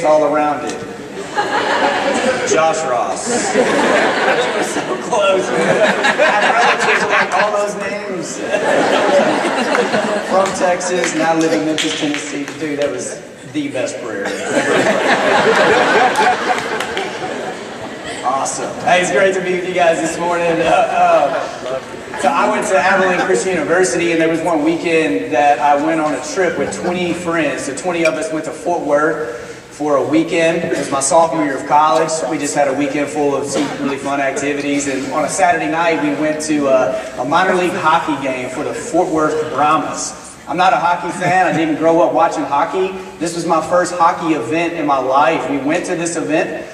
danced all around it. Josh Ross. were so close. Relatives with like all those names. From Texas, now live in Memphis, Tennessee. Dude, that was the best prayer. awesome. Hey, it's great to be with you guys this morning. Uh, uh, so I went to Abilene Christian University, and there was one weekend that I went on a trip with 20 friends. So 20 of us went to Fort Worth for a weekend. It was my sophomore year of college. We just had a weekend full of some really fun activities. And on a Saturday night, we went to a, a minor league hockey game for the Fort Worth Brahmas. I'm not a hockey fan. I didn't grow up watching hockey. This was my first hockey event in my life. We went to this event,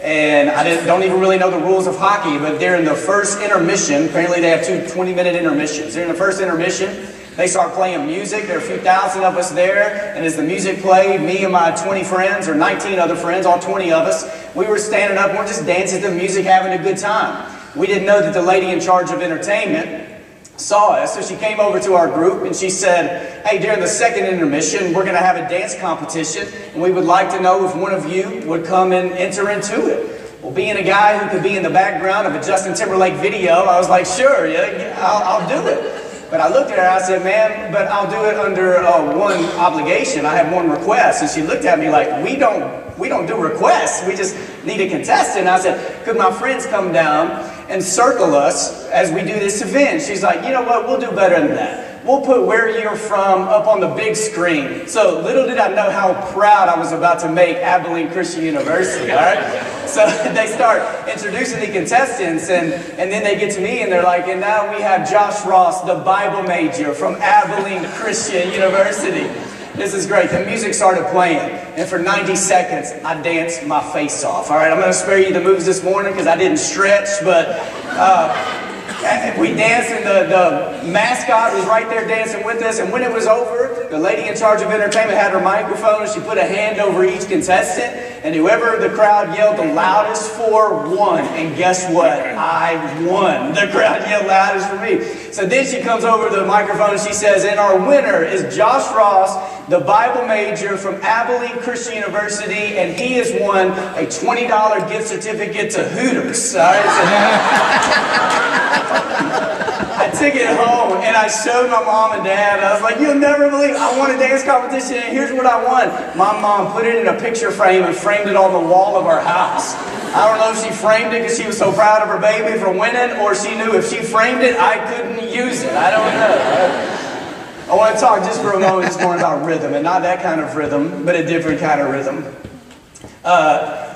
and I don't even really know the rules of hockey, but during the first intermission, apparently they have two 20 minute intermissions. During the first intermission, they start playing music. There are a few thousand of us there. And as the music played, me and my 20 friends, or 19 other friends, all 20 of us, we were standing up we're just dancing to the music, having a good time. We didn't know that the lady in charge of entertainment saw us. So she came over to our group and she said, Hey, during the second intermission, we're going to have a dance competition. And we would like to know if one of you would come and enter into it. Well, being a guy who could be in the background of a Justin Timberlake video, I was like, Sure, yeah, I'll, I'll do it. But I looked at her, I said, man, but I'll do it under uh, one obligation. I have one request. And she looked at me like, we don't, we don't do requests. We just need a contestant. I said, could my friends come down and circle us as we do this event? She's like, you know what, we'll do better than that we'll put where you're from up on the big screen. So little did I know how proud I was about to make Abilene Christian University, all right? So they start introducing the contestants, and, and then they get to me, and they're like, and now we have Josh Ross, the Bible major from Abilene Christian University. This is great. The music started playing, and for 90 seconds, I danced my face off. All right, I'm going to spare you the moves this morning because I didn't stretch, but uh, we danced, and the, the mascot was right there dancing with us. And when it was over, the lady in charge of entertainment had her microphone, and she put a hand over each contestant. And whoever the crowd yelled the loudest for won. And guess what? I won. The crowd yelled loudest for me. So then she comes over to the microphone and she says, And our winner is Josh Ross, the Bible major from Abilene Christian University, and he has won a $20 gift certificate to Hooters. All right? I took it home and I showed my mom and dad. I was like, you'll never believe I won a dance competition and here's what I won. My mom put it in a picture frame and framed it on the wall of our house. I don't know if she framed it because she was so proud of her baby for winning or she knew if she framed it, I couldn't use it. I don't know. I want to talk just for a moment this morning about rhythm, and not that kind of rhythm, but a different kind of rhythm. Uh,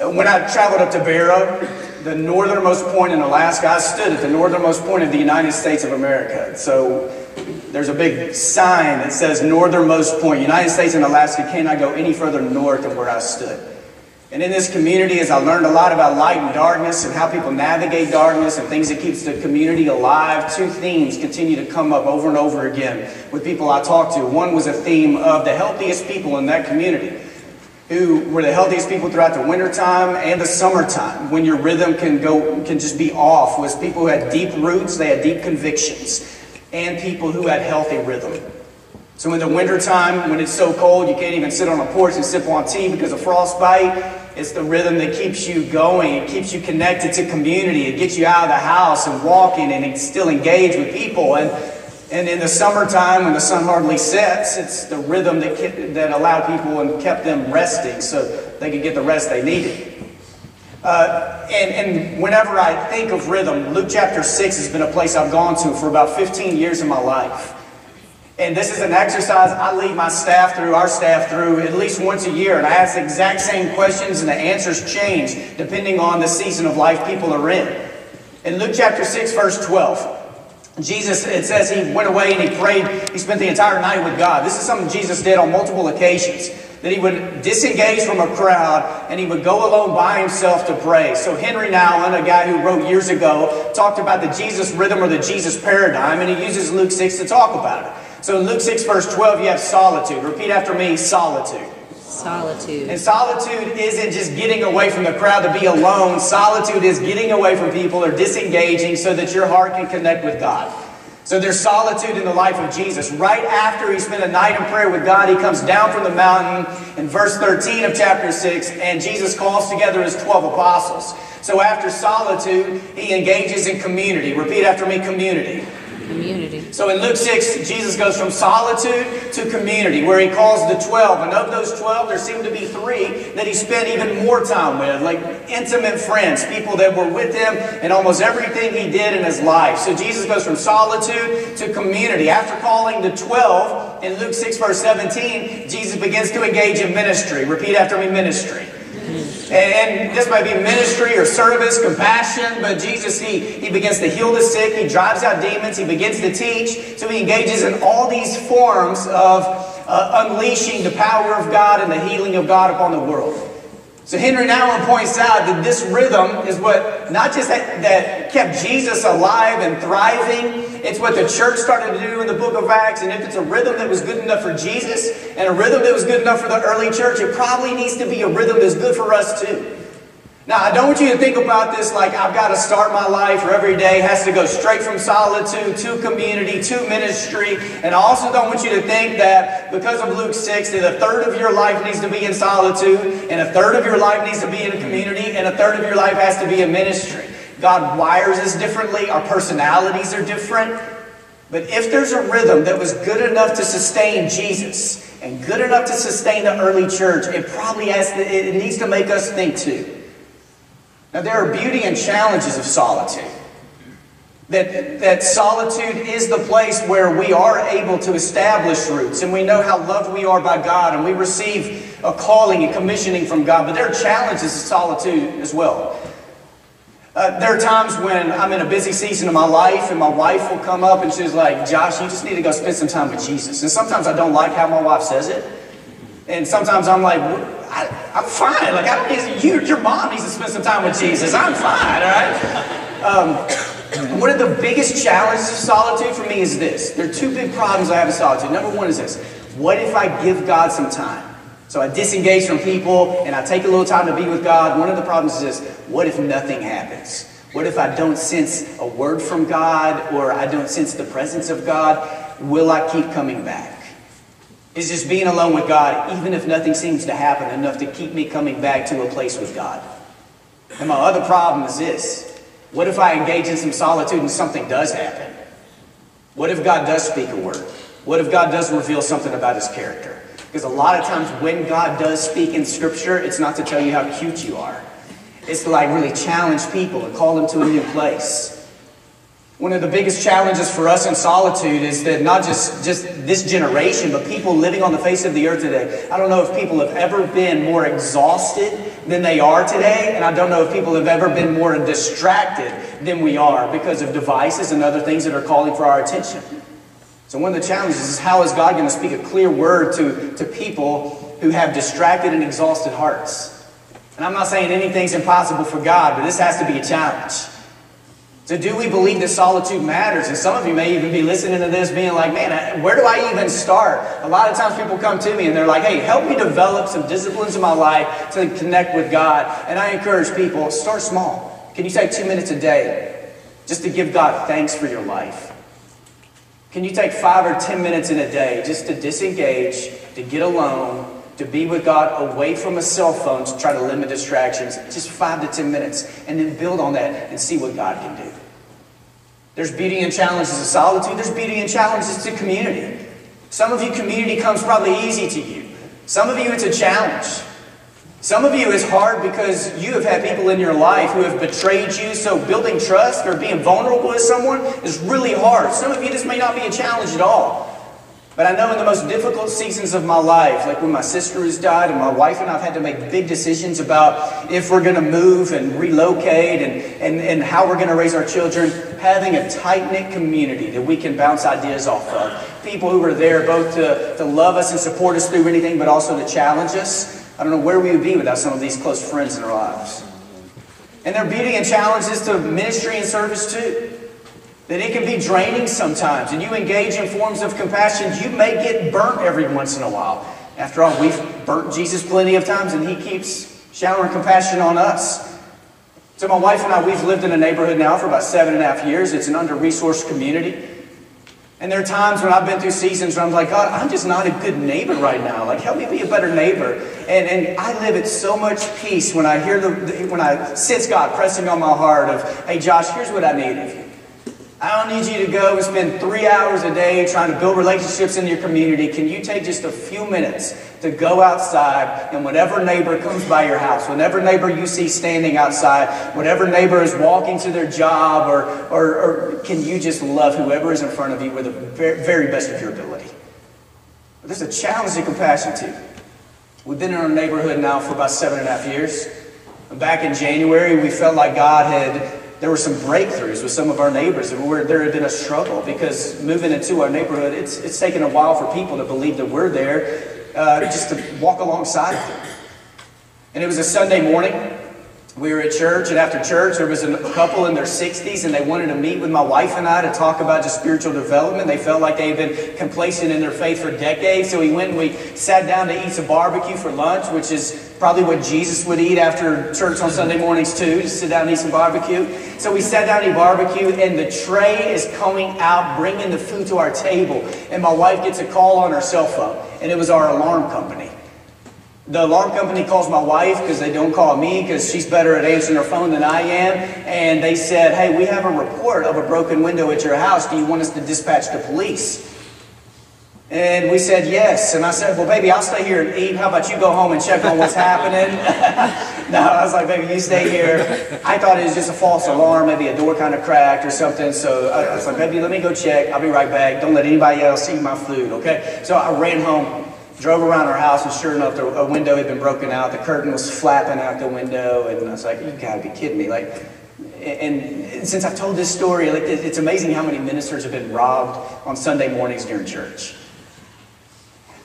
when I traveled up to Barrow, the northernmost point in Alaska, I stood at the northernmost point of the United States of America. So there's a big sign that says northernmost point. United States and Alaska cannot go any further north than where I stood. And in this community, as I learned a lot about light and darkness and how people navigate darkness and things that keeps the community alive, two themes continue to come up over and over again with people I talk to. One was a theme of the healthiest people in that community, who were the healthiest people throughout the wintertime and the summertime, when your rhythm can go can just be off, was people who had deep roots, they had deep convictions, and people who had healthy rhythm. So in the wintertime, when it's so cold you can't even sit on a porch and sip on tea because of frostbite, it's the rhythm that keeps you going. It keeps you connected to community. It gets you out of the house and walking and still engaged with people. And, and in the summertime, when the sun hardly sets, it's the rhythm that, kept, that allowed people and kept them resting so they could get the rest they needed. Uh, and, and whenever I think of rhythm, Luke chapter 6 has been a place I've gone to for about 15 years of my life. And this is an exercise I lead my staff through, our staff through, at least once a year. And I ask the exact same questions, and the answers change depending on the season of life people are in. In Luke chapter 6, verse 12, Jesus, it says he went away and he prayed. He spent the entire night with God. This is something Jesus did on multiple occasions. That he would disengage from a crowd and he would go alone by himself to pray. So Henry Nouwen, a guy who wrote years ago, talked about the Jesus rhythm or the Jesus paradigm, and he uses Luke 6 to talk about it. So in Luke 6, verse 12, you have solitude. Repeat after me solitude. Solitude. And solitude isn't just getting away from the crowd to be alone. Solitude is getting away from people or disengaging so that your heart can connect with God. So there's solitude in the life of Jesus. Right after he spent a night in prayer with God, he comes down from the mountain in verse 13 of chapter 6, and Jesus calls together his 12 apostles. So after solitude, he engages in community. Repeat after me community. Community. So in Luke 6, Jesus goes from solitude to community, where he calls the 12. And of those 12, there seem to be three that he spent even more time with, like intimate friends, people that were with him in almost everything he did in his life. So Jesus goes from solitude to community. After calling the 12, in Luke 6, verse 17, Jesus begins to engage in ministry. Repeat after me ministry. And, this might be ministry or service, compassion, but Jesus, he, he begins to heal the sick, he drives out demons, he begins to teach. So he engages in all these forms of uh, unleashing the power of God and the healing of God upon the world. So Henry Nouwen points out that this rhythm is what not just that, that kept Jesus alive and thriving, it's what the church started to do in the book of Acts. And if it's a rhythm that was good enough for Jesus and a rhythm that was good enough for the early church, it probably needs to be a rhythm that's good for us too. Now, I don't want you to think about this like I've got to start my life or every day has to go straight from solitude to community to ministry. And I also don't want you to think that because of Luke 6 that a third of your life needs to be in solitude and a third of your life needs to be in community and a third of your life has to be in ministry. God wires us differently. Our personalities are different. But if there's a rhythm that was good enough to sustain Jesus and good enough to sustain the early church, it probably has to, it needs to make us think too. Now, there are beauty and challenges of solitude. That, that solitude is the place where we are able to establish roots and we know how loved we are by God and we receive a calling and commissioning from God. But there are challenges of solitude as well. Uh, there are times when I'm in a busy season of my life and my wife will come up and she's like, Josh, you just need to go spend some time with Jesus. And sometimes I don't like how my wife says it. And sometimes I'm like, I, am fine. Like, I don't need, you, your mom needs to spend some time with Jesus. I'm fine, all right? Um, one of the biggest challenges of solitude for me is this. There are two big problems I have with solitude. Number one is this. What if I give God some time? So I disengage from people and I take a little time to be with God. One of the problems is this. What if nothing happens? What if I don't sense a word from God or I don't sense the presence of God? Will I keep coming back? Is just being alone with God, even if nothing seems to happen enough to keep me coming back to a place with God. And my other problem is this. What if I engage in some solitude and something does happen? What if God does speak a word? What if God does reveal something about his character? Because a lot of times when God does speak in scripture, it's not to tell you how cute you are. It's to like really challenge people and call them to a new place. One of the biggest challenges for us in solitude is that not just, just this generation, but people living on the face of the earth today. I don't know if people have ever been more exhausted than they are today, and I don't know if people have ever been more distracted than we are because of devices and other things that are calling for our attention. So one of the challenges is how is God going to speak a clear word to, to people who have distracted and exhausted hearts? And I'm not saying anything's impossible for God, but this has to be a challenge. So do we believe that solitude matters? And some of you may even be listening to this being like, man, where do I even start? A lot of times people come to me and they're like, hey, help me develop some disciplines in my life to connect with God. And I encourage people, start small. Can you take two minutes a day just to give God thanks for your life? Can you take five or ten minutes in a day just to disengage, to get alone, to be with God away from a cell phone to try to limit distractions, just five to ten minutes, and then build on that and see what God can do. There's beauty and challenges to solitude, there's beauty and challenges to community. Some of you, community comes probably easy to you. Some of you, it's a challenge. Some of you, it's hard because you have had people in your life who have betrayed you, so building trust or being vulnerable with someone is really hard. Some of you, this may not be a challenge at all. But I know in the most difficult seasons of my life, like when my sister has died and my wife and I have had to make big decisions about if we're going to move and relocate and, and, and how we're going to raise our children, having a tight-knit community that we can bounce ideas off of. People who are there both to, to love us and support us through anything, but also to challenge us. I don't know where we would be without some of these close friends in our lives. And there beauty and challenges to ministry and service too. That it can be draining sometimes, and you engage in forms of compassion, you may get burnt every once in a while. After all, we've burnt Jesus plenty of times, and He keeps showering compassion on us. So, my wife and I, we've lived in a neighborhood now for about seven and a half years. It's an under resourced community. And there are times when I've been through seasons where I'm like, God, I'm just not a good neighbor right now. Like, help me be a better neighbor. And, and I live at so much peace when I hear the, when I sense God pressing on my heart of, hey, Josh, here's what I need. I don't need you to go and spend three hours a day trying to build relationships in your community. Can you take just a few minutes to go outside and whatever neighbor comes by your house, whatever neighbor you see standing outside, whatever neighbor is walking to their job, or, or, or can you just love whoever is in front of you with the very, best of your ability? There's a challenge to compassion too. We've been in our neighborhood now for about seven and a half years. Back in January, we felt like God had there were some breakthroughs with some of our neighbors where there had been a struggle because moving into our neighborhood, it's, it's taken a while for people to believe that we're there uh, just to walk alongside them. And it was a Sunday morning. We were at church, and after church, there was a couple in their 60s, and they wanted to meet with my wife and I to talk about just spiritual development. They felt like they had been complacent in their faith for decades. So we went and we sat down to eat some barbecue for lunch, which is probably what Jesus would eat after church on Sunday mornings, too, to sit down and eat some barbecue. So we sat down and eat barbecue, and the tray is coming out, bringing the food to our table. And my wife gets a call on her cell phone, and it was our alarm company. The alarm company calls my wife because they don't call me because she's better at answering her phone than I am. And they said, Hey, we have a report of a broken window at your house. Do you want us to dispatch the police? And we said yes. And I said, Well, baby, I'll stay here and eat. How about you go home and check on what's happening? no, I was like, Baby, you stay here. I thought it was just a false alarm, maybe a door kind of cracked or something. So I was like, Baby, let me go check. I'll be right back. Don't let anybody else see my food, okay? So I ran home drove around our house, and sure enough, the, a window had been broken out. The curtain was flapping out the window, and I was like, "You gotta be kidding me!" Like, and since I've told this story, like, it's amazing how many ministers have been robbed on Sunday mornings during church.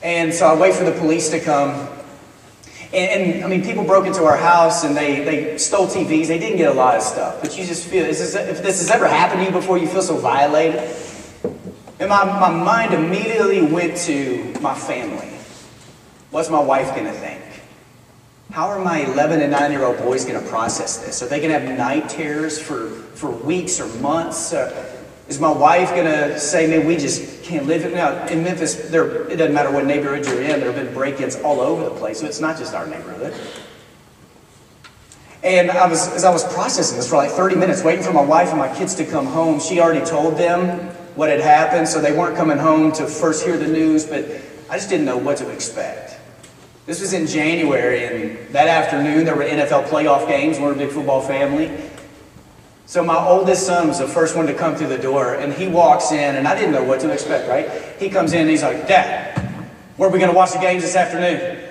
And so I wait for the police to come. And, and, I mean, people broke into our house and they, they stole TVs. They didn't get a lot of stuff. But you just feel, is this, if this has ever happened to you before, you feel so violated. And my, my mind immediately went to my family. What's my wife going to think? How are my 11 and 9 year old boys going to process this? Are they going to have night terrors for, for weeks or months? Uh, is my wife going to say, man, we just can't live it? Now, in Memphis, there, it doesn't matter what neighborhood you're in, there have been break ins all over the place. So it's not just our neighborhood. And I was, as I was processing this for like 30 minutes, waiting for my wife and my kids to come home, she already told them what had happened, so they weren't coming home to first hear the news, but I just didn't know what to expect. This was in January, and that afternoon there were NFL playoff games. We're a big football family. So my oldest son was the first one to come through the door, and he walks in, and I didn't know what to expect, right? He comes in and he's like, Dad, where are we going to watch the games this afternoon?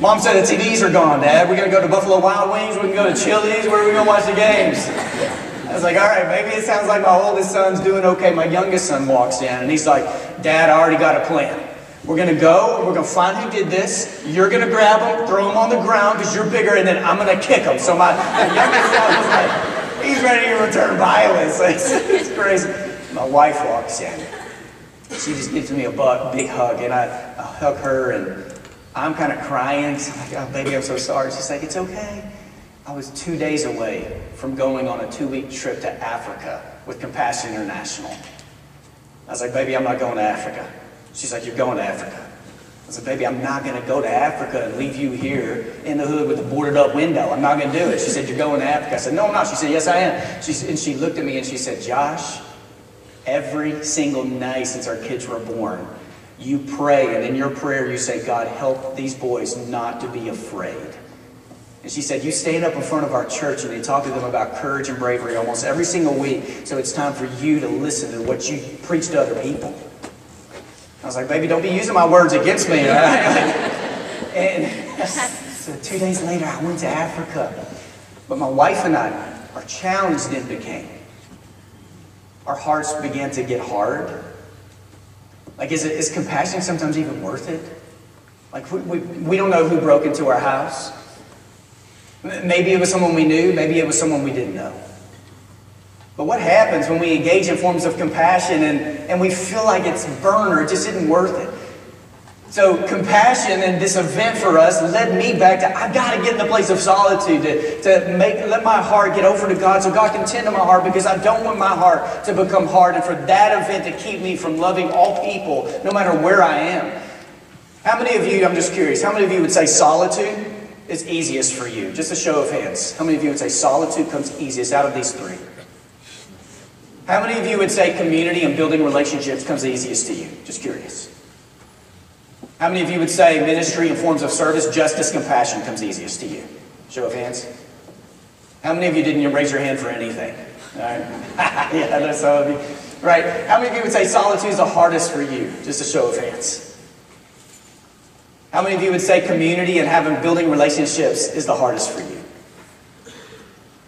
Mom said the TVs are gone, Dad. We're going to go to Buffalo Wild Wings. We can go to Chili's. Where are we going to watch the games? I was like, all right, maybe it sounds like my oldest son's doing okay. My youngest son walks in, and he's like, Dad, I already got a plan. We're going to go, we're going to find who did this. You're going to grab him, throw him on the ground because you're bigger, and then I'm going to kick him. So my, my youngest son was like, he's ready to return violence. It's, it's crazy. My wife walks in. She just gives me a big hug, and I, I hug her, and I'm kind of crying. I'm like, oh, baby, I'm so sorry. She's like, it's okay. I was two days away from going on a two-week trip to Africa with Compassion International. I was like, baby, I'm not going to Africa. She's like, You're going to Africa. I said, Baby, I'm not going to go to Africa and leave you here in the hood with a boarded up window. I'm not going to do it. She said, You're going to Africa. I said, No, I'm not. She said, Yes, I am. She, and she looked at me and she said, Josh, every single night since our kids were born, you pray, and in your prayer, you say, God, help these boys not to be afraid. And she said, You stand up in front of our church and you talk to them about courage and bravery almost every single week. So it's time for you to listen to what you preach to other people. I was like, baby, don't be using my words against me. and so two days later, I went to Africa. But my wife and I, our challenge then became, our hearts began to get hard. Like, is, it, is compassion sometimes even worth it? Like, we, we, we don't know who broke into our house. Maybe it was someone we knew, maybe it was someone we didn't know. But what happens when we engage in forms of compassion and, and we feel like it's burn or it just isn't worth it? So compassion and this event for us led me back to I've got to get in the place of solitude to, to make let my heart get over to God so God can tend to my heart because I don't want my heart to become hard and for that event to keep me from loving all people no matter where I am. How many of you, I'm just curious, how many of you would say solitude is easiest for you? Just a show of hands. How many of you would say solitude comes easiest out of these three? How many of you would say community and building relationships comes easiest to you? Just curious. How many of you would say ministry and forms of service, justice, compassion comes easiest to you? Show of hands. How many of you didn't raise your hand for anything? All right. yeah, that's some of you. Right. How many of you would say solitude is the hardest for you? Just a show of hands. How many of you would say community and having building relationships is the hardest for you?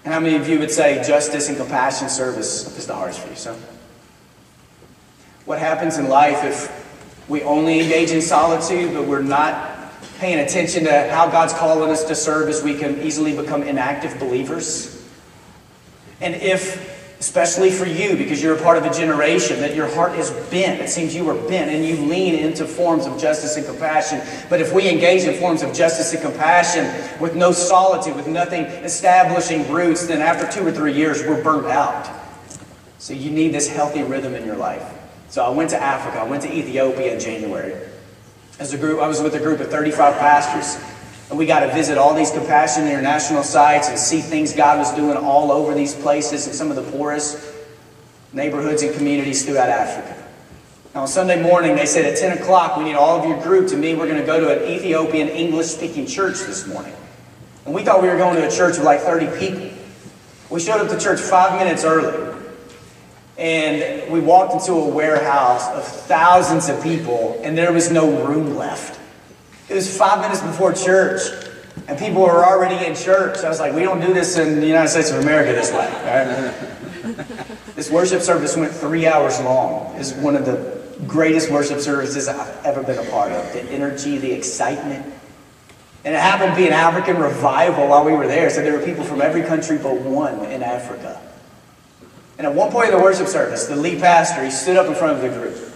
And how many of you would say justice and compassion service is the hardest for you? So, what happens in life if we only engage in solitude, but we're not paying attention to how God's calling us to serve as we can easily become inactive believers. And if, especially for you, because you're a part of a generation, that your heart is bent, it seems you are bent, and you lean into forms of justice and compassion. But if we engage in forms of justice and compassion with no solitude, with nothing establishing roots, then after two or three years, we're burnt out. So you need this healthy rhythm in your life. So I went to Africa. I went to Ethiopia in January. As a group, I was with a group of 35 pastors, and we got to visit all these Compassion International sites and see things God was doing all over these places in some of the poorest neighborhoods and communities throughout Africa. Now, on Sunday morning, they said at 10 o'clock, we need all of your group to meet. We're going to go to an Ethiopian English-speaking church this morning. And we thought we were going to a church of like 30 people. We showed up to church five minutes early. And we walked into a warehouse of thousands of people, and there was no room left. It was five minutes before church, and people were already in church. I was like, we don't do this in the United States of America this way. This worship service went three hours long. It's one of the greatest worship services I've ever been a part of. The energy, the excitement. And it happened to be an African revival while we were there, so there were people from every country but one in Africa. And at one point in the worship service, the lead pastor, he stood up in front of the group.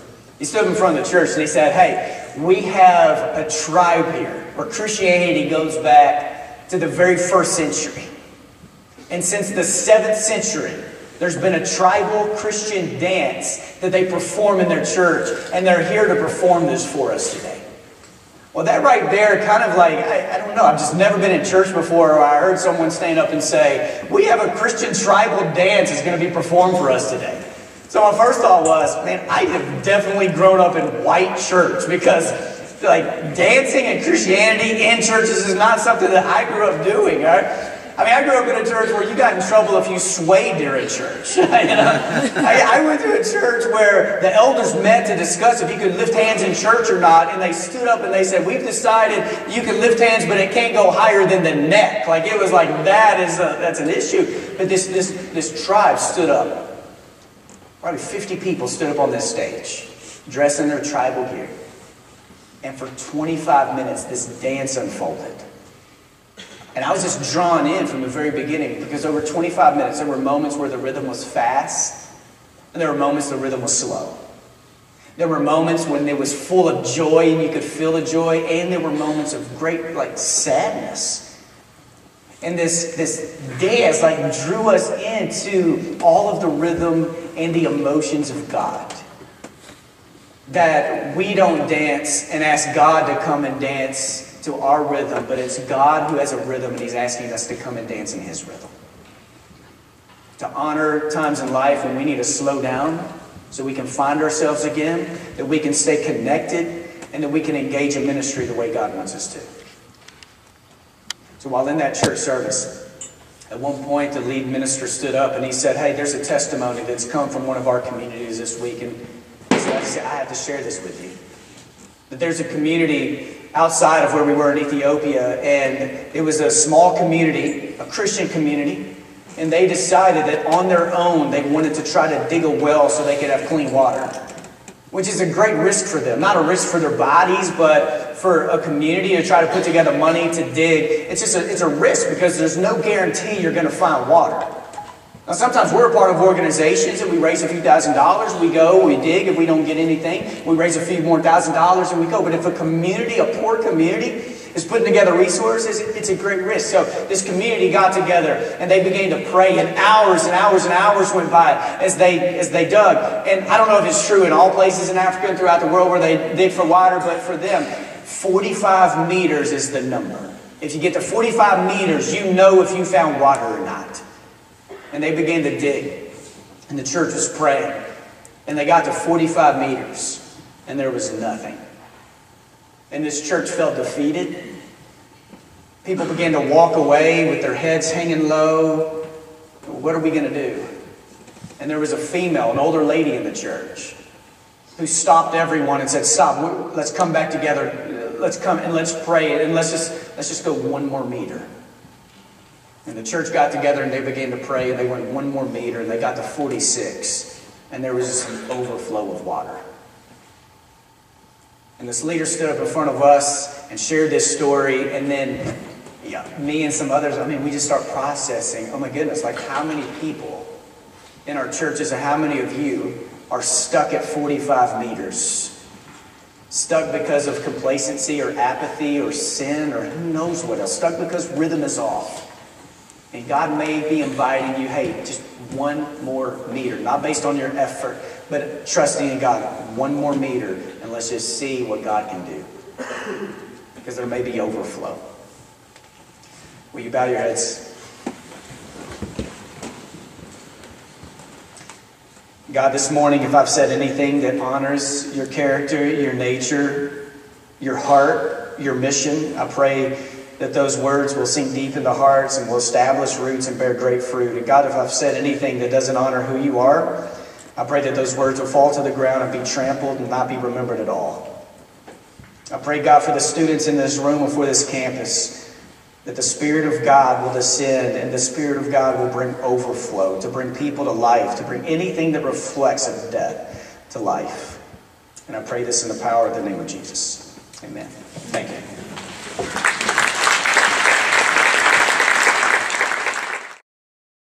He stood in front of the church and he said, Hey, we have a tribe here where Christianity goes back to the very first century. And since the seventh century, there's been a tribal Christian dance that they perform in their church, and they're here to perform this for us today. Well, that right there, kind of like, I, I, don't know, I've just never been in church before, or I heard someone stand up and say, We have a Christian tribal dance that's going to be performed for us today. So my first thought was, man, I have definitely grown up in white church because like dancing and Christianity in churches is not something that I grew up doing. Right? I mean, I grew up in a church where you got in trouble if you swayed during church. you know? I, I, went to a church where the elders met to discuss if you could lift hands in church or not, and they stood up and they said, "We've decided you can lift hands, but it can't go higher than the neck." Like it was like that is a, that's an issue. But this this this tribe stood up. Probably 50 people stood up on this stage, dressed in their tribal gear, and for 25 minutes, this dance unfolded. And I was just drawn in from the very beginning because over 25 minutes, there were moments where the rhythm was fast, and there were moments the rhythm was slow. There were moments when it was full of joy and you could feel the joy, and there were moments of great like sadness. And this, this dance like drew us into all of the rhythm and the emotions of God. That we don't dance and ask God to come and dance to our rhythm, but it's God who has a rhythm and He's asking us to come and dance in His rhythm. To honor times in life when we need to slow down so we can find ourselves again, that we can stay connected, and that we can engage in ministry the way God wants us to. So while in that church service, at one point the lead minister stood up and he said, Hey, there's a testimony that's come from one of our communities this week, and so I said, I have to share this with you. That there's a community outside of where we were in Ethiopia, and it was a small community, a Christian community, and they decided that on their own they wanted to try to dig a well so they could have clean water, which is a great risk for them. Not a risk for their bodies, but for a community to try to put together money to dig. It's just a, it's a risk because there's no guarantee you're going to find water. Now, sometimes we're a part of organizations and we raise a few thousand dollars, we go, we dig, if we don't get anything, we raise a few more thousand dollars and we go. But if a community, a poor community, is putting together resources, it's a great risk. So this community got together and they began to pray, and hours and hours and hours went by as they as they dug. And I don't know if it's true in all places in Africa and throughout the world where they dig for water, but for them, 45 meters is the number. If you get to 45 meters, you know if you found water or not. And they began to dig, and the church was praying, and they got to 45 meters, and there was nothing and this church felt defeated. People began to walk away with their heads hanging low. What are we going to do? And there was a female, an older lady in the church, who stopped everyone and said, Stop, let's come back together. Let's come and let's pray and let's just, let's just go one more meter. And the church got together and they began to pray and they went one more meter and they got to 46 and there was an overflow of water. And this leader stood up in front of us and shared this story. And then yeah, me and some others, I mean, we just start processing, oh my goodness, like how many people in our churches and how many of you are stuck at 45 meters? Stuck because of complacency or apathy or sin or who knows what else. Stuck because rhythm is off. And God may be inviting you, hey, just one more meter, not based on your effort, but trusting in God, one more meter, and let's just see what God can do. Because there may be overflow. Will you bow your heads? God, this morning, if I've said anything that honors your character, your nature, your heart, your mission, I pray that those words will sink deep into hearts and will establish roots and bear great fruit. And God, if I've said anything that doesn't honor who you are, I pray that those words will fall to the ground and be trampled and not be remembered at all. I pray, God, for the students in this room and for this campus, that the Spirit of God will descend and the Spirit of God will bring overflow, to bring people to life, to bring anything that reflects of death to life. And I pray this in the power of the name of Jesus. Amen. Thank you.